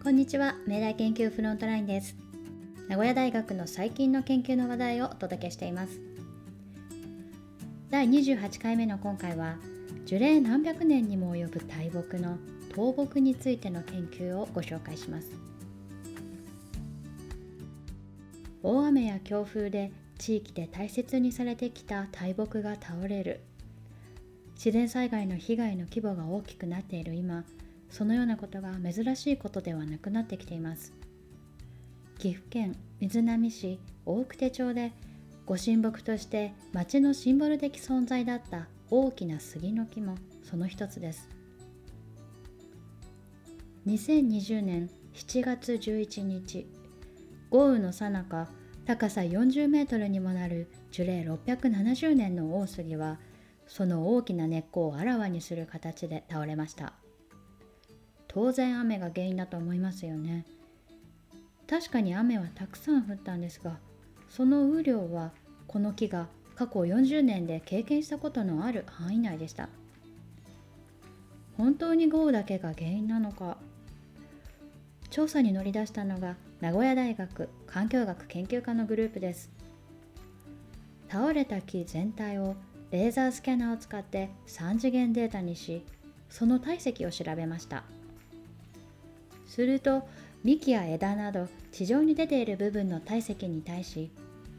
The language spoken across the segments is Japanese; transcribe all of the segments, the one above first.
こんにちは。明大研究フロントラインです。名古屋大学の最近の研究の話題をお届けしています。第28回目の今回は樹齢何百年にも及ぶ大木の倒木についての研究をご紹介します。大雨や強風で地域で大切にされてきた大木が倒れる。自然災害の被害の規模が大きくなっている今そのようなことが珍しいことではなくなってきています。岐阜県瑞浪市大久手町でご神木として町のシンボル的存在だった大きな杉の木もその一つです。2020年7月11日豪雨の最中高さ40メートルにもなる樹齢670年の大杉はその大きな根っこをあらわにする形で倒れました。当然雨が原因だと思いますよね。確かに雨はたくさん降ったんですがその雨量はこの木が過去40年で経験したことのある範囲内でした。本当に豪雨だけが原因なのか調査に乗り出したのが名古屋大学環境学研究科のグループです。倒れた木全体をレーザースキャナーを使って3次元データにしその体積を調べました。すると幹や枝など地上に出ている部分の体積に対し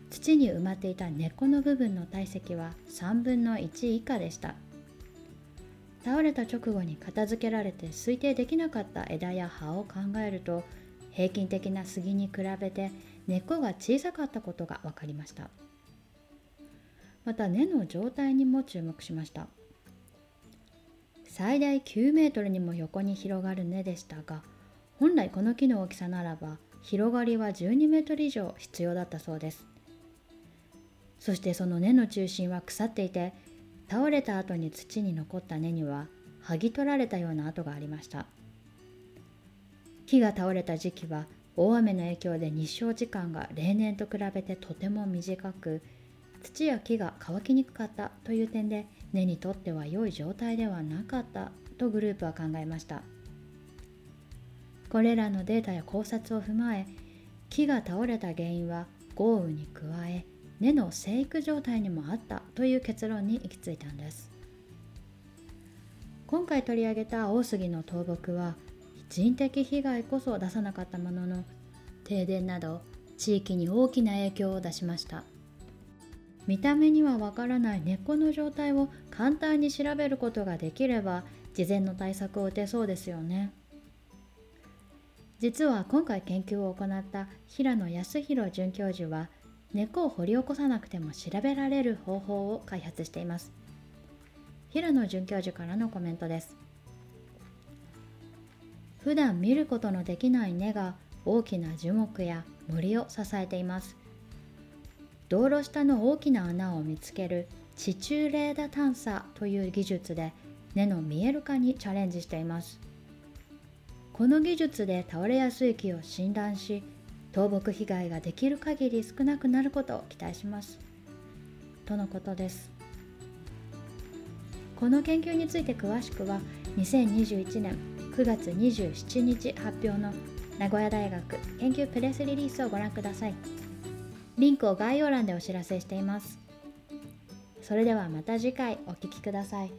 土に埋まっていた根っこの部分の体積は3分の1以下でした。倒れた直後に片付けられて推定できなかった枝や葉を考えると平均的な杉に比べて根っこが小さかったことが分かりました。また根の状態にも注目しました。最大9メートルにも横に広がる根でしたが本来この木の大きさならば広がりは12メートル以上必要だったそうです。そしてその根の中心は腐っていて倒れた後に土に残った根には剥ぎ取られたような跡がありました。木が倒れた時期は大雨の影響で日照時間が例年と比べてとても短く土や木が乾きにくかったという点で根にとっては良い状態ではなかったとグループは考えました。これらのデータや考察を踏まえ木が倒れた原因は豪雨に加え根の生育状態にもあったという結論に行き着いたんです。今回取り上げた大杉の倒木は人的被害こそ出さなかったものの停電など地域に大きな影響を出しました。見た目にはわからない根っこの状態を簡単に調べることができれば事前の対策を打てそうですよね。実は今回研究を行った平野康弘准教授は根っこを掘り起こさなくても調べられる方法を開発しています。平野准教授からのコメントです。普段見ることのできない根が大きな樹木や森を支えています。道路下の大きな穴を見つける地中レーダ探査という技術で根の見える化にチャレンジしています。この技術で倒れやすい木を診断し倒木被害ができる限り少なくなることを期待します。とのことです。この研究について詳しくは2021年9月27日発表の名古屋大学研究プレスリリースをご覧ください。リンクを概要欄でお知らせしています。それではまた次回お聴きください。